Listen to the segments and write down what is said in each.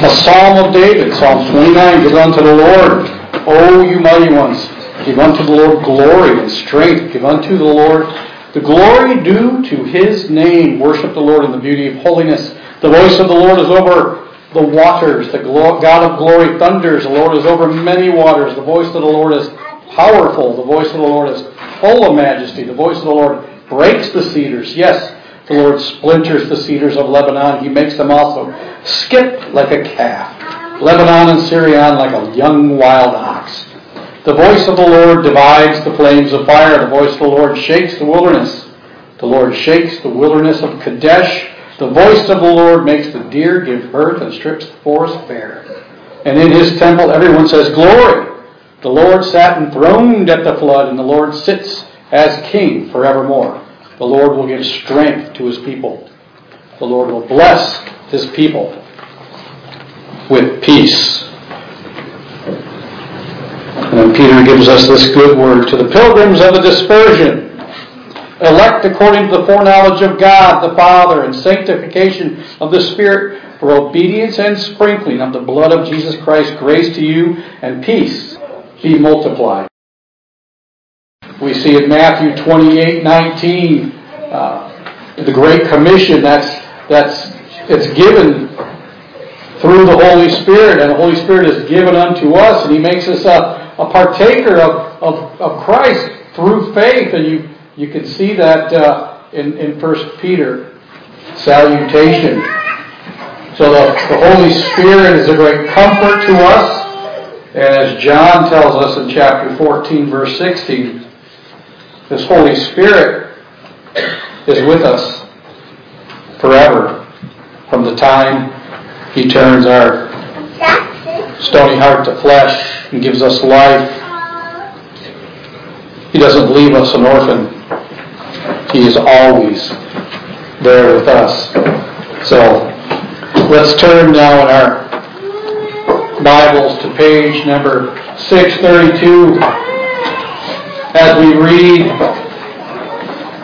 A psalm of David, Psalm 29, Give unto the Lord, O you mighty ones, give unto the Lord glory and strength. Give unto the Lord the glory due to his name. Worship the Lord in the beauty of holiness. The voice of the Lord is over the waters. The God of glory thunders. The Lord is over many waters. The voice of the Lord is powerful. The voice of the Lord is full of majesty. The voice of the Lord breaks the cedars. Yes, the Lord splinters the cedars of Lebanon. He makes them also skip like a calf. Lebanon and Sirion like a young wild ox. The voice of the Lord divides the flames of fire. The voice of the Lord shakes the wilderness. The Lord shakes the wilderness of Kadesh. The voice of the Lord makes the deer give birth and strips the forest bare. And in his temple everyone says, Glory! The Lord sat enthroned at the flood, and the Lord sits as king forevermore. The Lord will give strength to his people. The Lord will bless his people with peace. And Peter gives us this good word to the pilgrims of the dispersion elect according to the foreknowledge of God the Father and sanctification of the Spirit for obedience and sprinkling of the blood of Jesus Christ, grace to you and peace be multiplied. We see in Matthew 28, 19, uh, the Great Commission that's, that's, it's given through the Holy Spirit, and the Holy Spirit is given unto us, and He makes us a, a partaker of, of, of Christ through faith, and you you can see that uh, in, in 1 Peter, salutation. So the, the Holy Spirit is a great comfort to us. And as John tells us in chapter 14, verse 16, this Holy Spirit is with us forever from the time He turns our stony heart to flesh and gives us life. He doesn't leave us an orphan. He is always there with us. So let's turn now in our Bibles to page number 632 as we read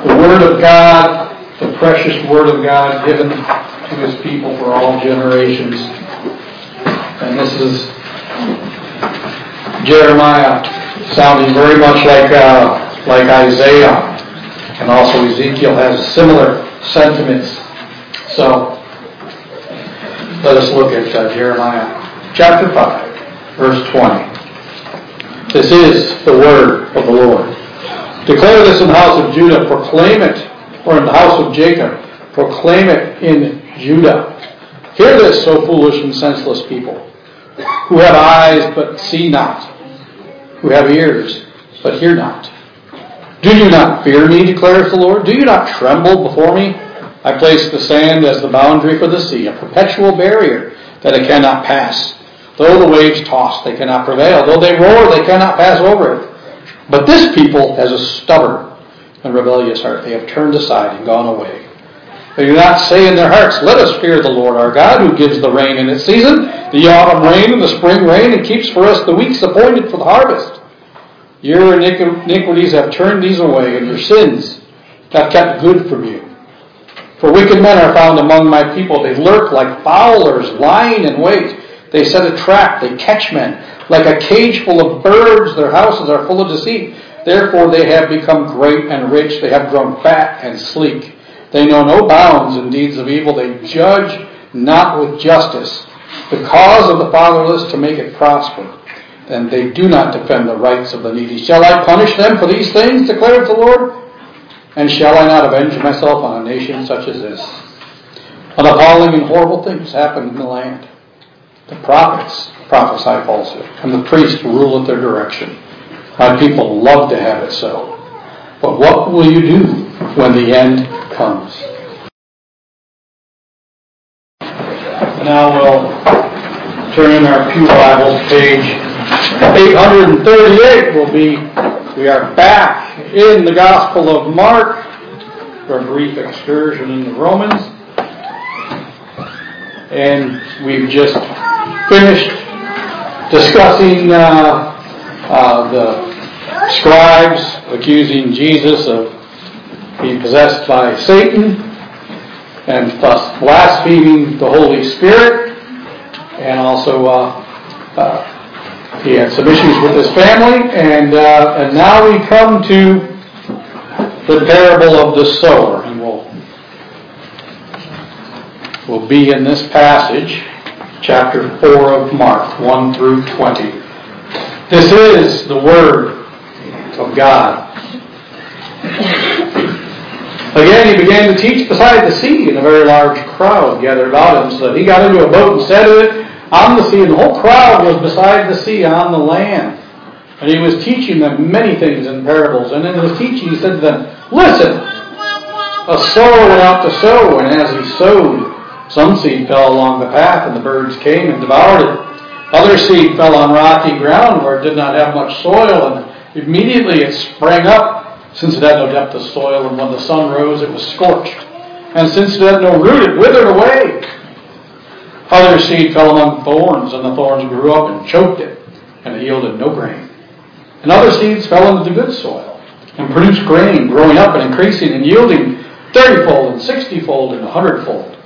the Word of God, the precious Word of God given to His people for all generations. And this is Jeremiah sounding very much like, uh, like Isaiah and also Ezekiel has similar sentiments. So let us look at uh, Jeremiah chapter 5, verse 20. This is the word of the Lord. Declare this in the house of Judah, proclaim it, or in the house of Jacob, proclaim it in Judah. Hear this, O foolish and senseless people, who have eyes but see not, who have ears but hear not. Do you not fear me, declares the Lord? Do you not tremble before me? I place the sand as the boundary for the sea, a perpetual barrier that it cannot pass. Though the waves toss, they cannot prevail. Though they roar, they cannot pass over it. But this people has a stubborn and rebellious heart. They have turned aside and gone away. They do not say in their hearts, Let us fear the Lord our God, who gives the rain in its season, the autumn rain and the spring rain, and keeps for us the weeks appointed for the harvest. Your iniquities have turned these away, and your sins have kept good from you. For wicked men are found among my people. They lurk like fowlers, lying in wait. They set a trap, they catch men. Like a cage full of birds, their houses are full of deceit. Therefore they have become great and rich. They have grown fat and sleek. They know no bounds in deeds of evil. They judge not with justice. The cause of the fatherless to make it prosper and they do not defend the rights of the needy. Shall I punish them for these things, declares the Lord? And shall I not avenge myself on a nation such as this? An appalling and horrible things happen in the land. The prophets prophesy falsehood, and the priests rule at their direction. My people love to have it so. But what will you do when the end comes? Now we'll turn in our Pew Bibles page 838 will be, we are back in the Gospel of Mark for a brief excursion in the Romans. And we've just finished discussing uh, uh, the scribes accusing Jesus of being possessed by Satan and thus blaspheming the Holy Spirit. And also uh, uh, he had some issues with his family, and uh, and now we come to the parable of the sower, and we'll we'll be in this passage, chapter four of Mark, one through twenty. This is the word of God. Again, he began to teach beside the sea, and a very large crowd gathered about him, so that he got into a boat and set it on the sea, and the whole crowd was beside the sea on the land. And he was teaching them many things in parables. And in his teaching, he said to them, Listen, a sower went out to sow, and as he sowed, some seed fell along the path, and the birds came and devoured it. Other seed fell on rocky ground where it did not have much soil, and immediately it sprang up since it had no depth of soil, and when the sun rose, it was scorched. And since it had no root, it withered away. Other seed fell among thorns, and the thorns grew up and choked it, and it yielded no grain. And other seeds fell into the good soil, and produced grain, growing up and increasing, and yielding thirtyfold, and sixtyfold, and a hundredfold.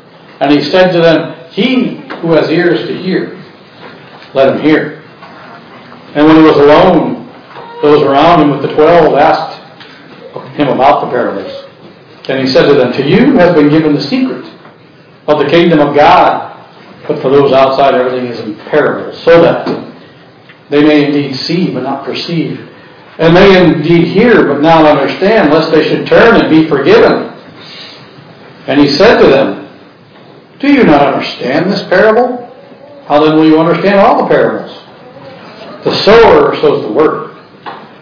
And he said to them, He who has ears to hear, let him hear. And when he was alone, those around him with the twelve asked him about the parables. And he said to them, To you has been given the secret of the kingdom of God, but for those outside everything is in parables, so that they may indeed see but not perceive, and may indeed hear but not understand, lest they should turn and be forgiven. And he said to them, Do you not understand this parable? How then will you understand all the parables? The sower sows the word.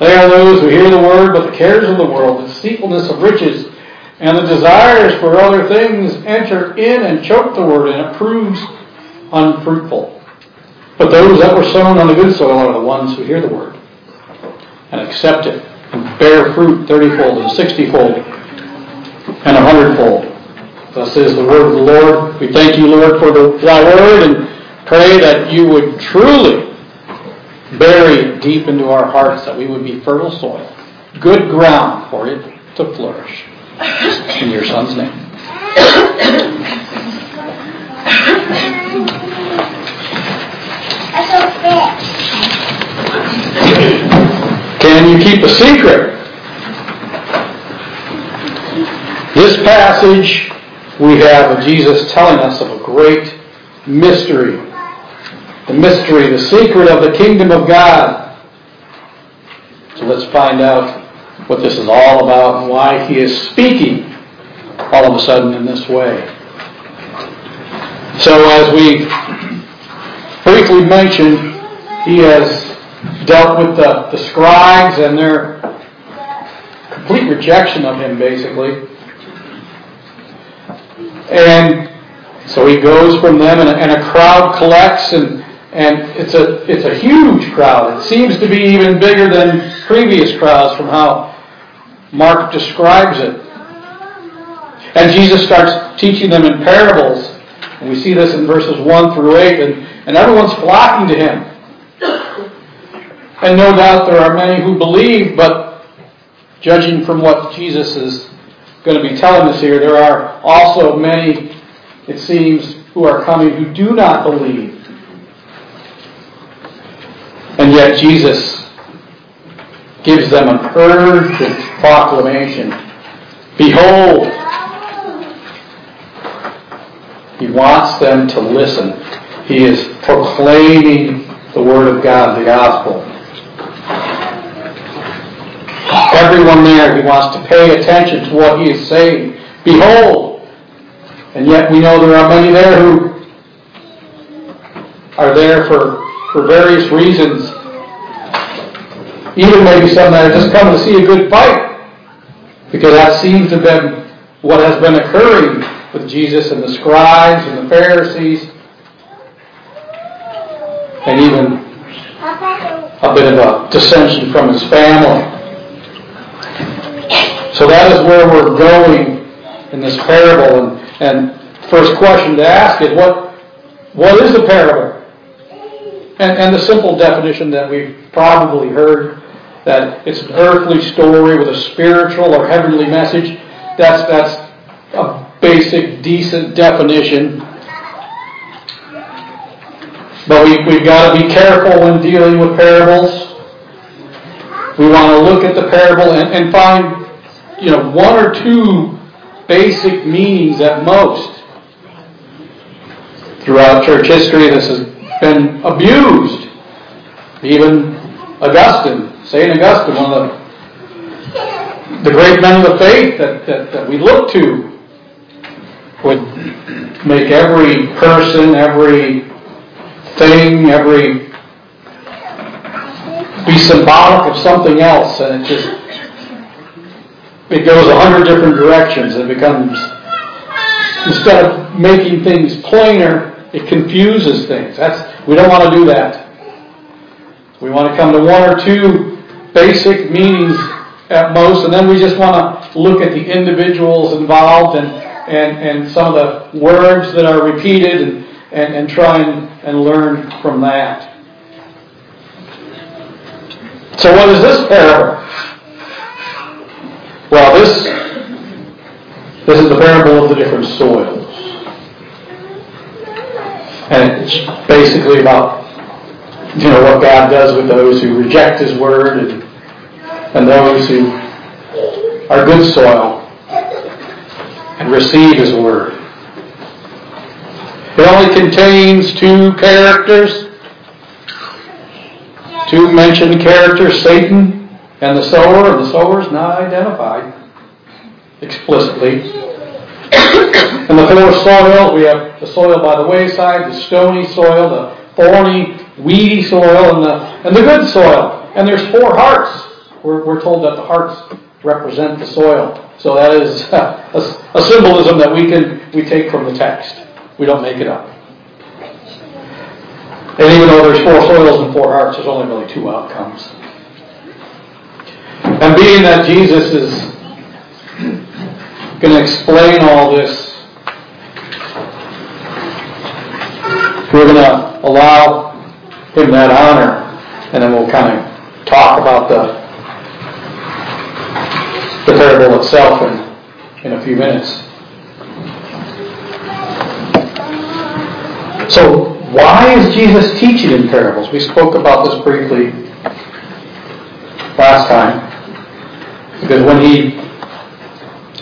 they are those who hear the word, but the cares of the world, the deceitfulness of riches, and the desires for other things enter in and choke the word, and it proves unfruitful. But those that were sown on the good soil are the ones who hear the word and accept it and bear fruit thirtyfold and sixtyfold and a hundredfold. Thus is the word of the Lord. We thank you, Lord, for the, thy word and pray that you would truly bury deep into our hearts that we would be fertile soil, good ground for it to flourish. In your Son's name. Can you keep a secret? This passage we have of Jesus telling us of a great mystery the mystery, the secret of the kingdom of God. So let's find out what this is all about and why he is speaking all of a sudden in this way. So as we briefly mentioned, he has dealt with the, the scribes and their complete rejection of him, basically. And so he goes from them, and a, and a crowd collects, and and it's a, it's a huge crowd. It seems to be even bigger than previous crowds from how Mark describes it. And Jesus starts teaching them in parables. And we see this in verses 1 through 8. And, and everyone's flocking to him. And no doubt there are many who believe, but judging from what Jesus is going to be telling us here, there are also many, it seems, who are coming who do not believe. And yet Jesus gives them an urgent proclamation. Behold, he wants them to listen. He is proclaiming the Word of God, the gospel. Everyone there, he wants to pay attention to what he is saying. Behold! And yet we know there are many there who are there for for various reasons. Even maybe some that have just come to see a good fight, because that seems to have been what has been occurring with Jesus and the scribes and the Pharisees. and even a bit of a dissension from his family. So that is where we're going in this parable. And, and first question to ask is what what is a parable? And, and the simple definition that we've probably heard that it's an earthly story with a spiritual or heavenly message. That's that's a basic, decent definition. But we, we've got to be careful when dealing with parables. We want to look at the parable and, and find, you know, one or two basic meanings at most. Throughout church history, this has been abused. Even Augustine, St. Augustine, one of the, the great men of the faith that, that, that we look to, would make every person, every thing, every be symbolic of something else, and it just it goes a hundred different directions. It becomes instead of making things plainer, it confuses things. That's we don't want to do that. We want to come to one or two basic meanings at most, and then we just want to look at the individuals involved and and, and some of the words that are repeated and, and, and try and and learn from that. So, what is this parable? Well, this this is the parable of the different soils, and it's basically about you know what God does with those who reject His word and and those who are good soil and receive His word. It only contains two characters, two mentioned characters, Satan and the sower, and the sower is not identified explicitly. and the four soils, we have the soil by the wayside, the stony soil, the thorny, weedy soil, and the, and the good soil. And there's four hearts. We're, we're told that the hearts represent the soil. So that is a, a symbolism that we can we take from the text. We don't make it up. And even though there's four soils and four hearts, there's only really two outcomes. And being that Jesus is going to explain all this, we're going to allow him that honor, and then we'll kind of talk about the the parable itself in, in a few minutes. So, why is Jesus teaching in parables? We spoke about this briefly last time. Because when he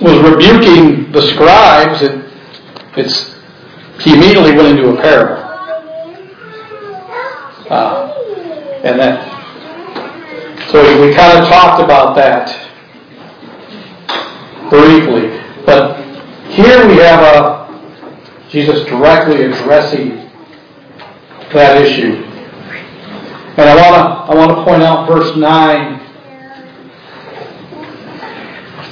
was rebuking the scribes, it, it's, he immediately went into a parable. Uh, and that, so we kind of talked about that briefly. But here we have a Jesus directly addressing that issue. And I want to I want to point out verse 9.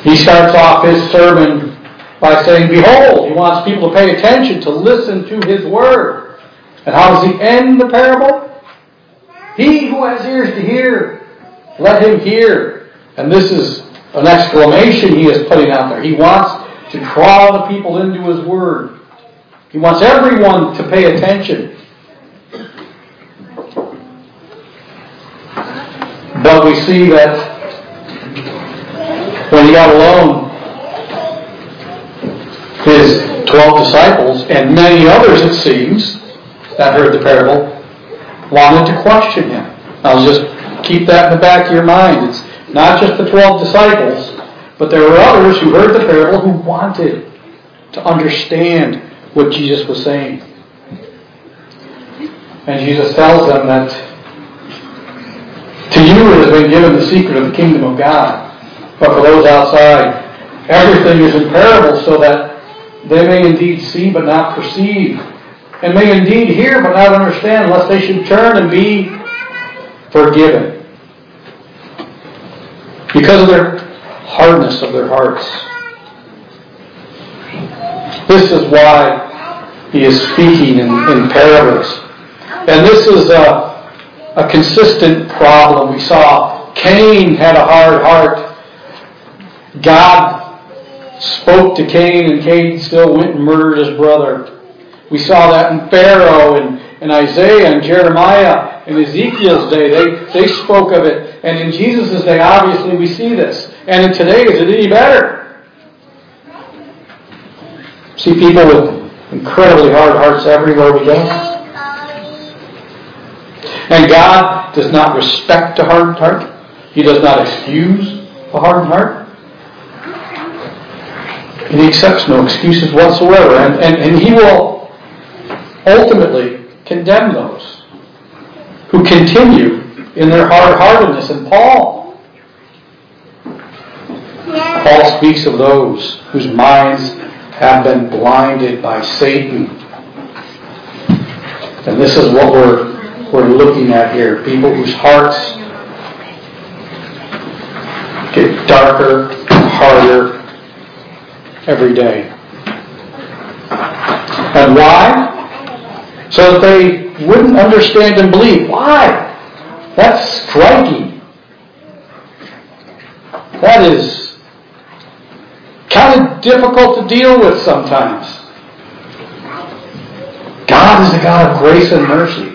He starts off his sermon by saying, Behold, he wants people to pay attention, to listen to his word. And how does he end the parable? He who has ears to hear, let him hear. And this is an exclamation he is putting out there. He wants to draw the people into his word. He wants everyone to pay attention. But we see that when he got alone, his twelve disciples and many others, it seems, that heard the parable, wanted to question him. Now just keep that in the back of your mind. It's not just the twelve disciples, but there were others who heard the parable who wanted to understand what Jesus was saying. And Jesus tells them that to you it has been given the secret of the kingdom of God. But for those outside, everything is in parable so that they may indeed see but not perceive, and may indeed hear but not understand, lest they should turn and be forgiven. Because of their hardness of their hearts. This is why he is speaking in, in parables. And this is a, a consistent problem. We saw Cain had a hard heart. God spoke to Cain, and Cain still went and murdered his brother. We saw that in Pharaoh and, Isaiah and Jeremiah and Ezekiel's day. They, they spoke of it. And in Jesus' day, obviously, we see this. And in today, is it any better? See people with incredibly hard hearts everywhere we go. And God does not respect a hardened heart. He does not excuse a hardened heart. And He accepts no excuses whatsoever. And, and, and He will ultimately condemn those who continue in their hard-heartedness. And Paul, Paul speaks of those whose minds have been blinded by Satan. And this is what we're we're looking at here. People whose hearts get darker, harder every day. And why? So that they wouldn't understand and believe. Why? That's striking. That is kind of difficult to deal with sometimes. God is a God of grace and mercy.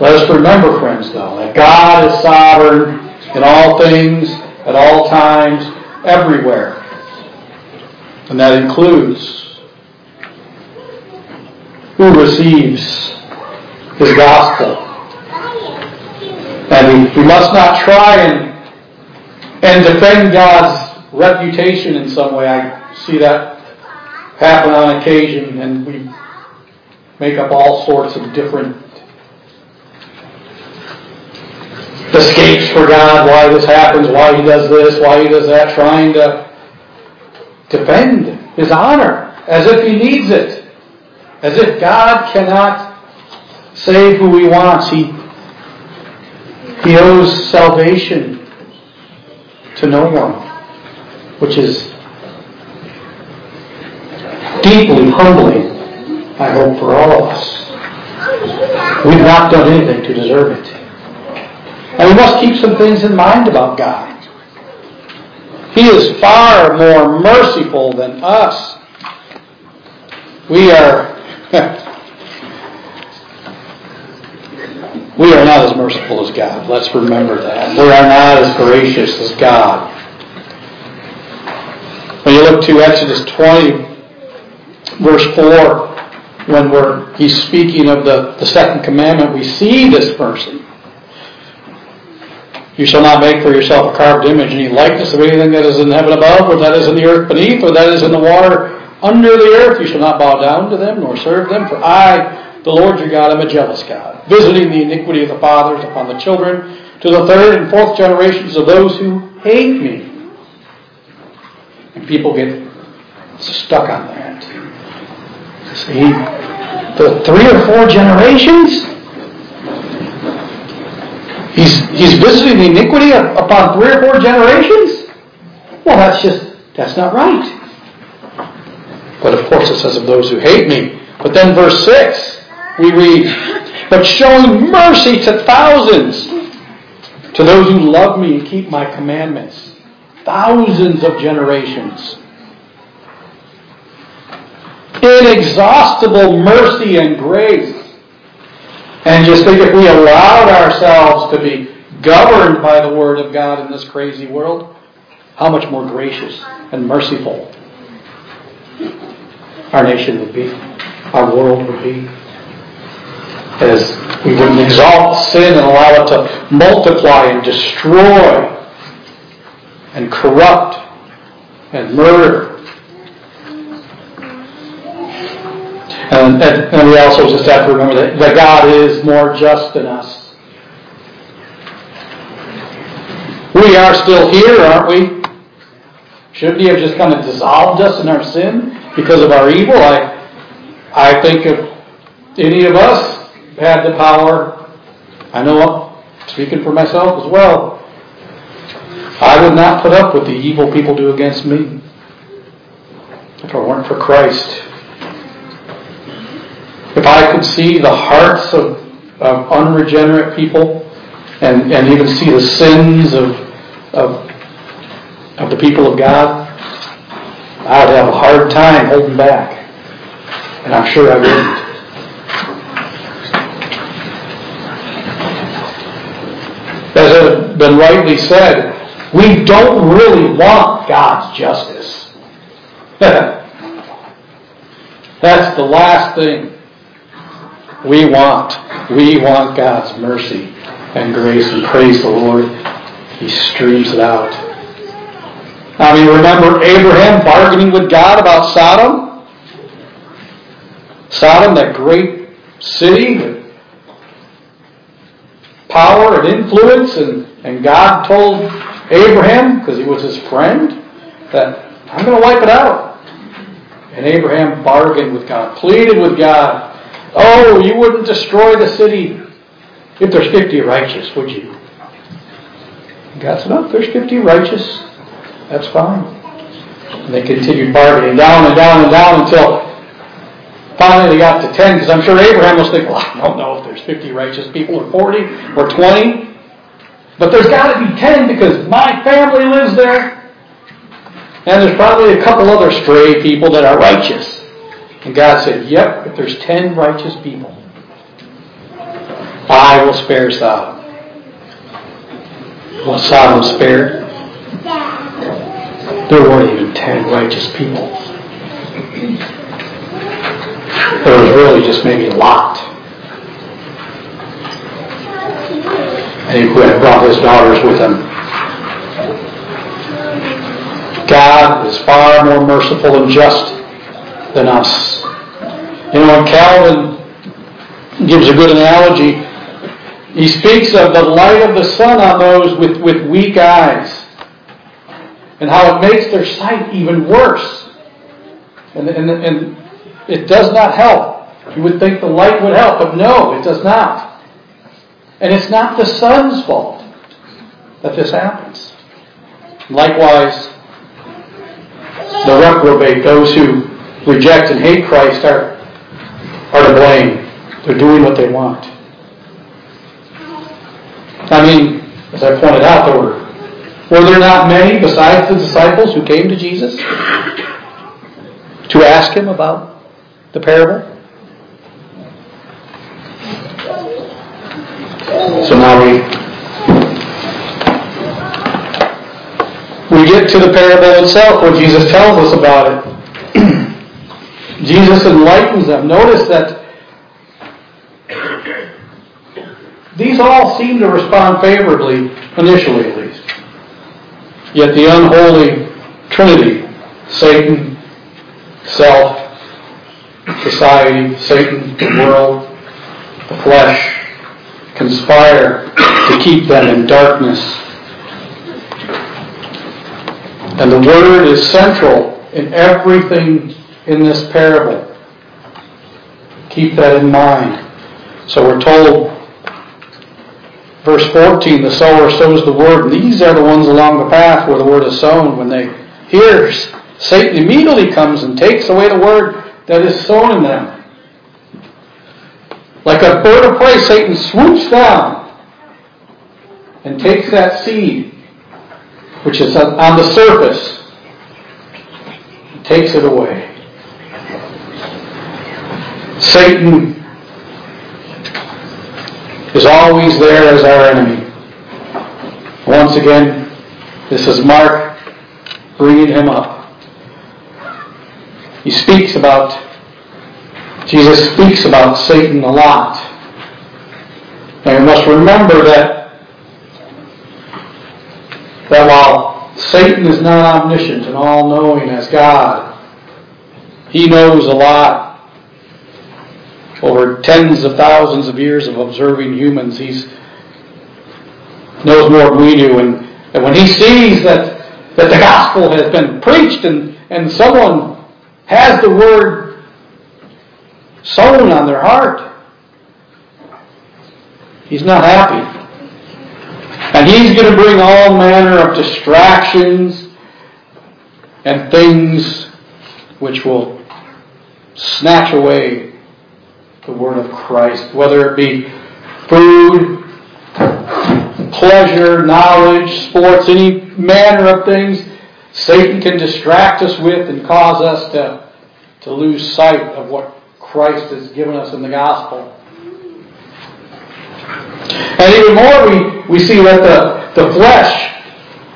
Let us remember, friends, though, that God is sovereign in all things, at all times, everywhere. And that includes who receives His gospel. And we, must not try and, and defend God's reputation in some way. I see that happen on occasion, and we make up all sorts of different escapes for God, why this happens, why he does this, why he does that, trying to defend his honor as if he needs it. As if God cannot save who he wants. He, he owes salvation to no one, which is deeply humbling, I hope, for all of us. We've not done anything to deserve it. And we must keep some things in mind about God. He is far more merciful than us. We are we are not as merciful as God. Let's remember that. We are not as gracious as God. When you look to Exodus 20, verse 4, when we're, he's speaking of the, the second commandment, we see this person. You shall not make for yourself a carved image, any likeness of anything that is in heaven above, or that is in the earth beneath, or that is in the water under the earth. You shall not bow down to them, nor serve them, for I, the Lord your God, am a jealous God, visiting the iniquity of the fathers upon the children, to the third and fourth generations of those who hate me. And people get stuck on that. See, the three or four generations? He's, he's visiting the iniquity upon three or four generations? Well, that's just, that's not right. But of course it says of those who hate me. But then verse 6, we read, But showing mercy to thousands, to those who love me and keep my commandments. Thousands of generations. Inexhaustible mercy and grace. And just think if we allowed ourselves to be governed by the Word of God in this crazy world, how much more gracious and merciful our nation would be, our world would be. As we wouldn't exalt sin and allow it to multiply and destroy and corrupt and murder And, and, and, we also just have to remember that, that God is more just than us. We are still here, aren't we? Shouldn't He have just kind of dissolved us in our sin because of our evil? I, I think if any of us had the power, I know I'm speaking for myself as well, I would not put up with the evil people do against me if it weren't for Christ if I could see the hearts of, of unregenerate people and, and even see the sins of, of, of the people of God, I would have a hard time holding back. And I'm sure I wouldn't. As has been rightly said, we don't really want God's justice. That's the last thing we want. We want God's mercy and grace and praise the Lord. He streams it out. I mean, remember Abraham bargaining with God about Sodom? Sodom, that great city, power and influence, and, and God told Abraham, because he was his friend, that I'm going to wipe it out. And Abraham bargained with God, pleaded with God, Oh, you wouldn't destroy the city if there's 50 righteous, would you? God said, No, there's 50 righteous, that's fine. And they continued bargaining down and down and down until finally they got to 10, because I'm sure Abraham was thinking, well, I don't know if there's 50 righteous people or 40 or 20, but there's got to be 10 because my family lives there. And there's probably a couple other stray people that are righteous. And God said, Yep, if there's 10 righteous people, I will spare Sodom. Was Sodom spared? There weren't even 10 righteous people. There was really just maybe a Lot. And he had brought his daughters with him. God is far more merciful and just than us. You know, Calvin gives a good analogy. He speaks of the light of the sun on those with, with weak eyes and how it makes their sight even worse. And, and, and it does not help. You would think the light would help, but no, it does not. And it's not the sun's fault that this happens. Likewise, the reprobate, those who reject and hate Christ, are, are to blame. They're doing what they want. I mean, as I pointed out, there were, were there not many besides the disciples who came to Jesus to ask him about the parable? So now we we get to the parable itself where Jesus tells us about it. Jesus enlightens them. Notice that these all seem to respond favorably, initially. Yet the unholy Trinity, Satan, self, society, Satan, the world, the flesh, conspire to keep them in darkness. And the Word is central in everything in this parable. Keep that in mind. So we're told, verse 14, the sower sows the Word. These are the ones along the path where the Word is sown. When they hear, Satan immediately comes and takes away the Word that is sown in them. Like a bird of prey, Satan swoops down and takes that seed, which is on the surface, and takes it away. Satan is always there as our enemy. Once again, this is Mark bringing him up. He speaks about Jesus speaks about Satan a lot. And we must remember that, that while Satan is not omniscient and all knowing as God, he knows a lot. Over tens of thousands of years of observing humans, he knows more than we do. And, and when he sees that, that the gospel has been preached and, and someone has the word sown on their heart. He's not happy. And he's going to bring all manner of distractions and things which will snatch away the word of Christ, whether it be food, pleasure, knowledge, sports, any manner of things Satan can distract us with and cause us to, to lose sight of what Christ has given us in the gospel. And even more, we, we see that the, the flesh,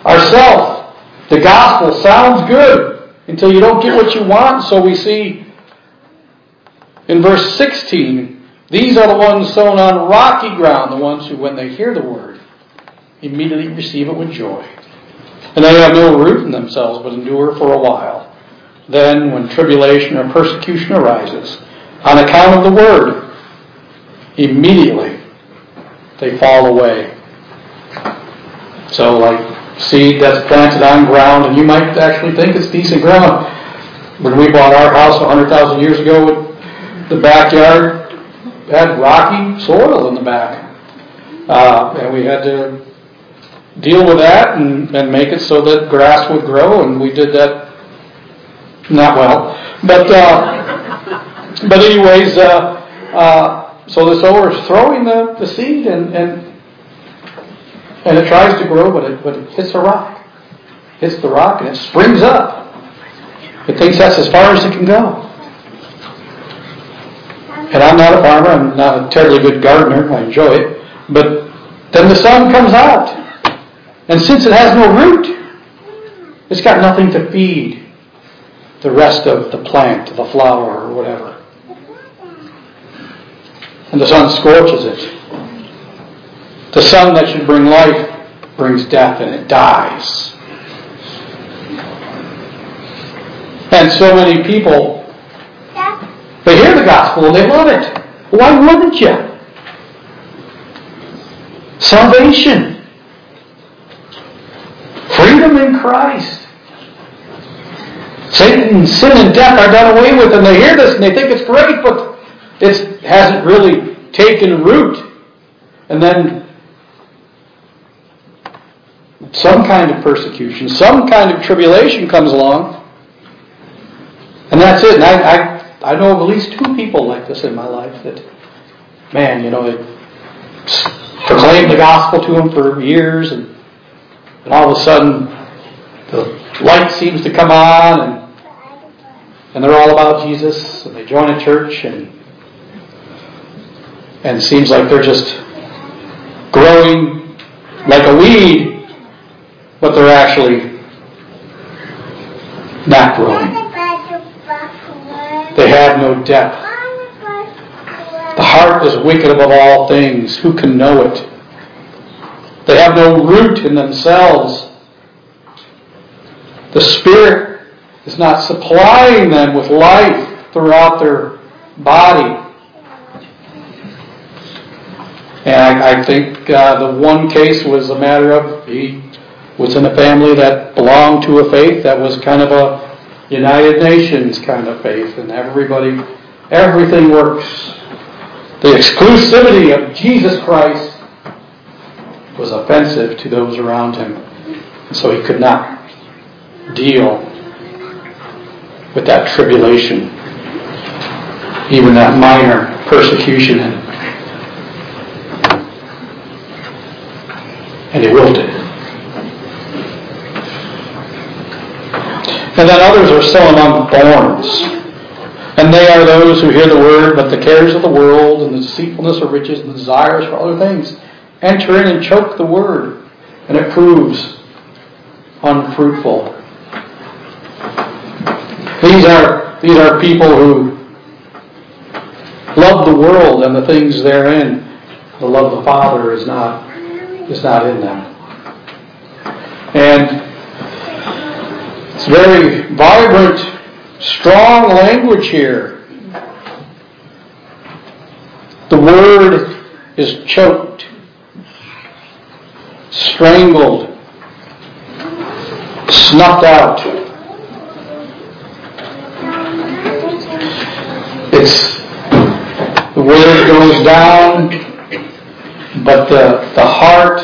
ourself, the gospel sounds good until you don't get what you want. So we see in verse 16, these are the ones sown on rocky ground, the ones who, when they hear the word, immediately receive it with joy. And they have no root in themselves, but endure for a while. Then, when tribulation or persecution arises, on account of the word, immediately they fall away. So, like seed that's planted on ground, and you might actually think it's decent ground. When we bought our house 100,000 years ago, the backyard had rocky soil in the back. Uh, and we had to deal with that and, and make it so that grass would grow, and we did that not well. But uh, but anyways, uh, uh, so the sower is throwing the, the seed, and, and and it tries to grow, but it but it hits a rock, hits the rock, and it springs up. It thinks that's as far as it can go. And I'm not a farmer. I'm not a terribly good gardener. I enjoy it, but then the sun comes out and since it has no root, it's got nothing to feed the rest of the plant, the flower, or whatever. And the sun scorches it. The sun that should bring life brings death and it dies. And so many people, they hear the gospel and they love it. Why wouldn't you? Salvation freedom in Christ. Satan, sin, and death are done away with, and they hear this and they think it's great, but it hasn't really taken root. And then some kind of persecution, some kind of tribulation comes along, and that's it. And I, I, I know of at least two people like this in my life that, man, you know, they proclaimed the gospel to them for years and and all of a sudden, the light seems to come on, and, and they're all about Jesus, and they join a church, and, and it seems like they're just growing like a weed, but they're actually not growing. They have no depth. The heart is wicked above all things. Who can know it? They have no root in themselves. The Spirit is not supplying them with life throughout their body. And I, I think uh, the one case was a matter of he was in a family that belonged to a faith that was kind of a United Nations kind of faith, and everybody, everything works. The exclusivity of Jesus Christ was offensive to those around him. So he could not deal with that tribulation, even that minor persecution. And, he wilted. And then others are sown among thorns. And they are those who hear the word, but the cares of the world and the deceitfulness of riches and the desires for other things enter in and choke the word, and it proves unfruitful. These are, these are people who love the world and the things therein. The love of the Father is not, is not in them. And it's very vibrant, strong language here. The word is choked strangled, snuffed out. It's the word goes down, but the, the heart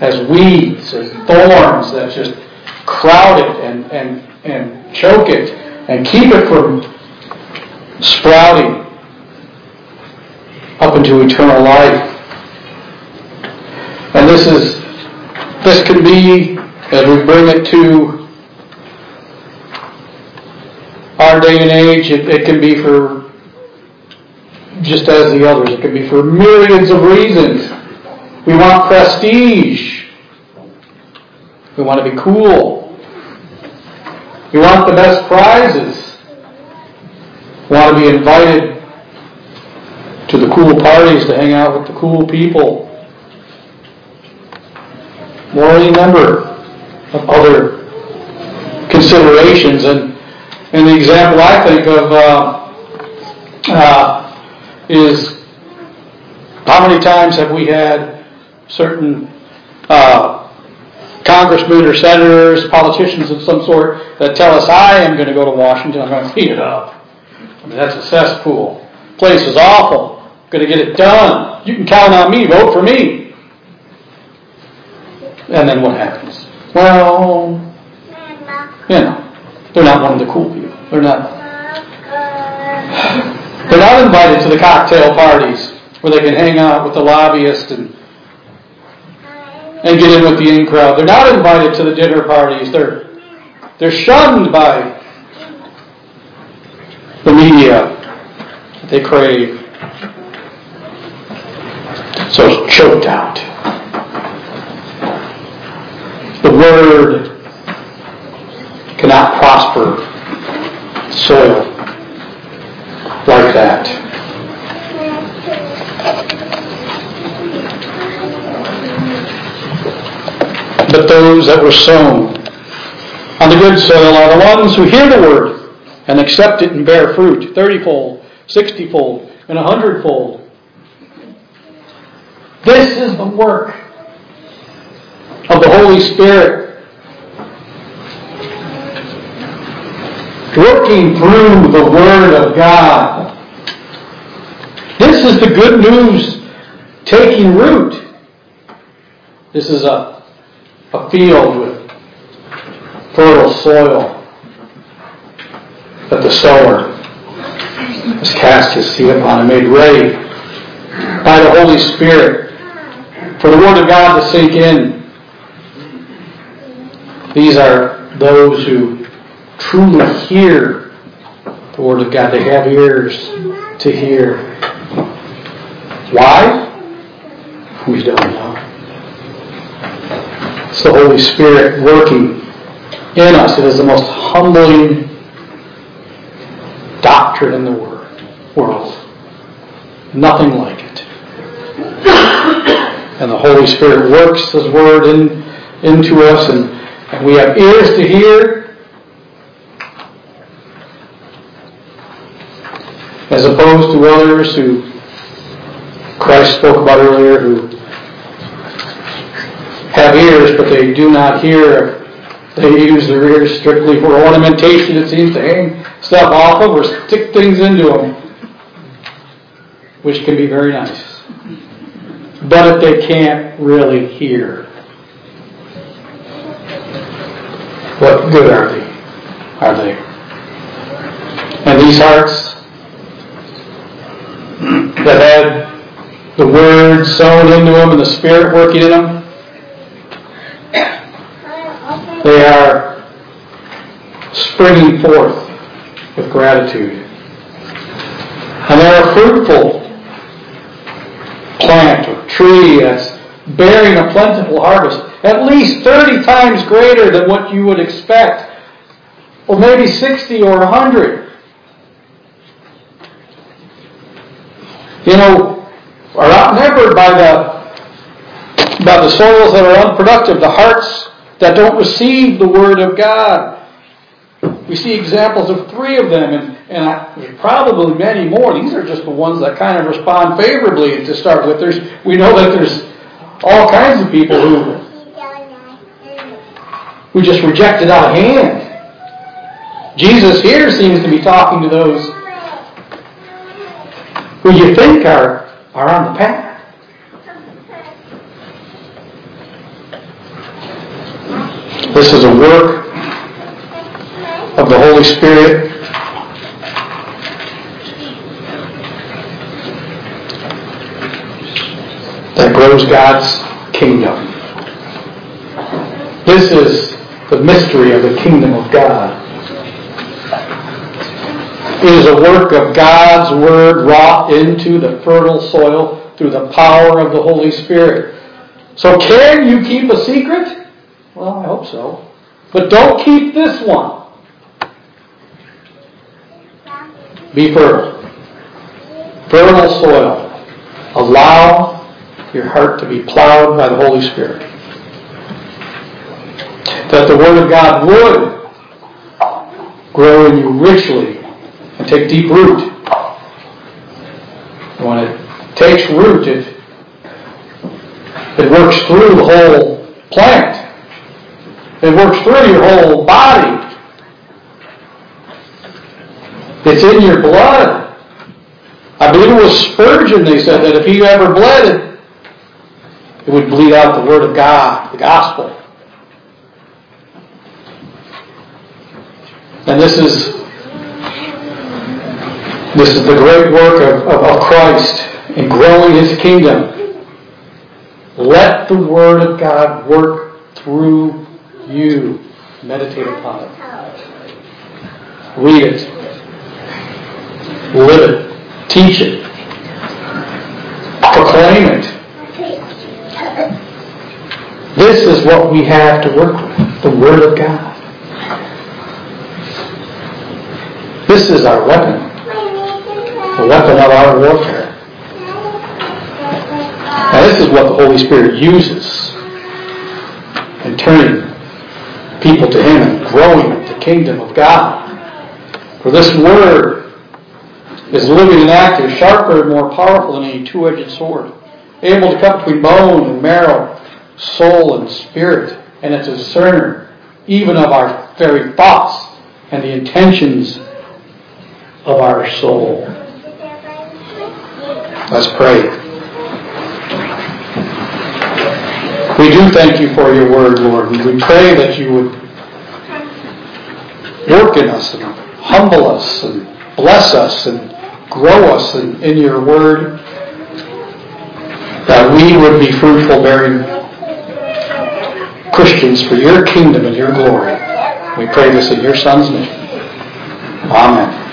has weeds and thorns that just crowd it and, and, and choke it and keep it from sprouting. up into eternal life. And this is, this can be, as we bring it to our day and age, it, it can be for just as the others. It can be for myriads of reasons. We want prestige. We want to be cool. We want the best prizes. We want to be invited to the cool parties to hang out with the cool people. Or any number of other considerations. And, and the example I think of uh, uh, is how many times have we had certain uh, congressmen or senators, politicians of some sort, that tell us, I am going to go to Washington, I'm going to clean it up. I mean, that's a cesspool. Place is awful. I'm going to get it done. You can count on me. Vote for me. And then what happens? Well, you know, they're not one of the cool people. They're not. They're not invited to the cocktail parties where they can hang out with the lobbyists and and get in with the in crowd. They're not invited to the dinner parties. They're they're shunned by the media they crave. So it's choked out. The word cannot prosper soil like that. But those that were sown on the good soil are the ones who hear the word and accept it and bear fruit, thirtyfold, sixtyfold, and a hundredfold. This is the work of the Holy Spirit working through the Word of God. This is the good news taking root. This is a, a field with fertile soil that the sower has cast his seed upon and made ready by the Holy Spirit for the Word of God to sink in. These are those who truly hear the Word of God. They have ears to hear. Why? We don't know. It's the Holy Spirit working in us. It is the most humbling doctrine in the world. Nothing like it. And the Holy Spirit works His Word in, into us, and, and we have ears to hear, as opposed to others who Christ spoke about earlier, who have ears but they do not hear. They use their ears strictly for ornamentation, it seems, to hang stuff off of or stick things into them, which can be very nice. But if they can't really hear, what good are they? Are they? And these hearts that had the Word sown into them and the Spirit working in them, they are springing forth with gratitude. And they're a fruitful plant or tree that's bearing a plentiful harvest, at least 30 times greater than what you would expect, or maybe 60 or 100. You know, are outnumbered by the by the soils that are unproductive, the hearts that don't receive the Word of God. We see examples of three of them, and, and I, there's probably many more. These are just the ones that kind of respond favorably to start with. There's, we know that there's all kinds of people who, who just reject it out of hand. Jesus here seems to be talking to those who you think are, are on the path. This is a work of the Holy Spirit. that grows God's kingdom. This is the mystery of the kingdom of God. It is a work of God's Word wrought into the fertile soil through the power of the Holy Spirit. So can you keep a secret? Well, I hope so. But don't keep this one. Be fertile. Fertile soil. Allow your heart to be plowed by the Holy Spirit. That the Word of God would grow in you richly and take deep root. When it takes root, it, it works through the whole plant. It works through your whole body. It's in your blood. I believe it was Spurgeon, they said, that if he ever bled it, it would bleed out the Word of God, the gospel. And this is this is the great work of, of, of Christ in growing his kingdom. Let the Word of God work through you. Meditate upon it. Read it. Live it. Teach it. Proclaim it. This is what we have to work with. The Word of God. This is our weapon. The weapon of our warfare. Now this is what the Holy Spirit uses in turning people to Him and growing the kingdom of God. For this Word is living and active, sharper and more powerful than any two-edged sword, able to cut between bone and marrow, soul and spirit, and it's a discerner even of our very thoughts and the intentions of our soul. Let's pray. We do thank you for your word, Lord, we pray that you would work in us and humble us and bless us and grow us in, in your word, that we would be fruitful, bearing Christians for your kingdom and your glory. We pray this in your Son's name. Amen.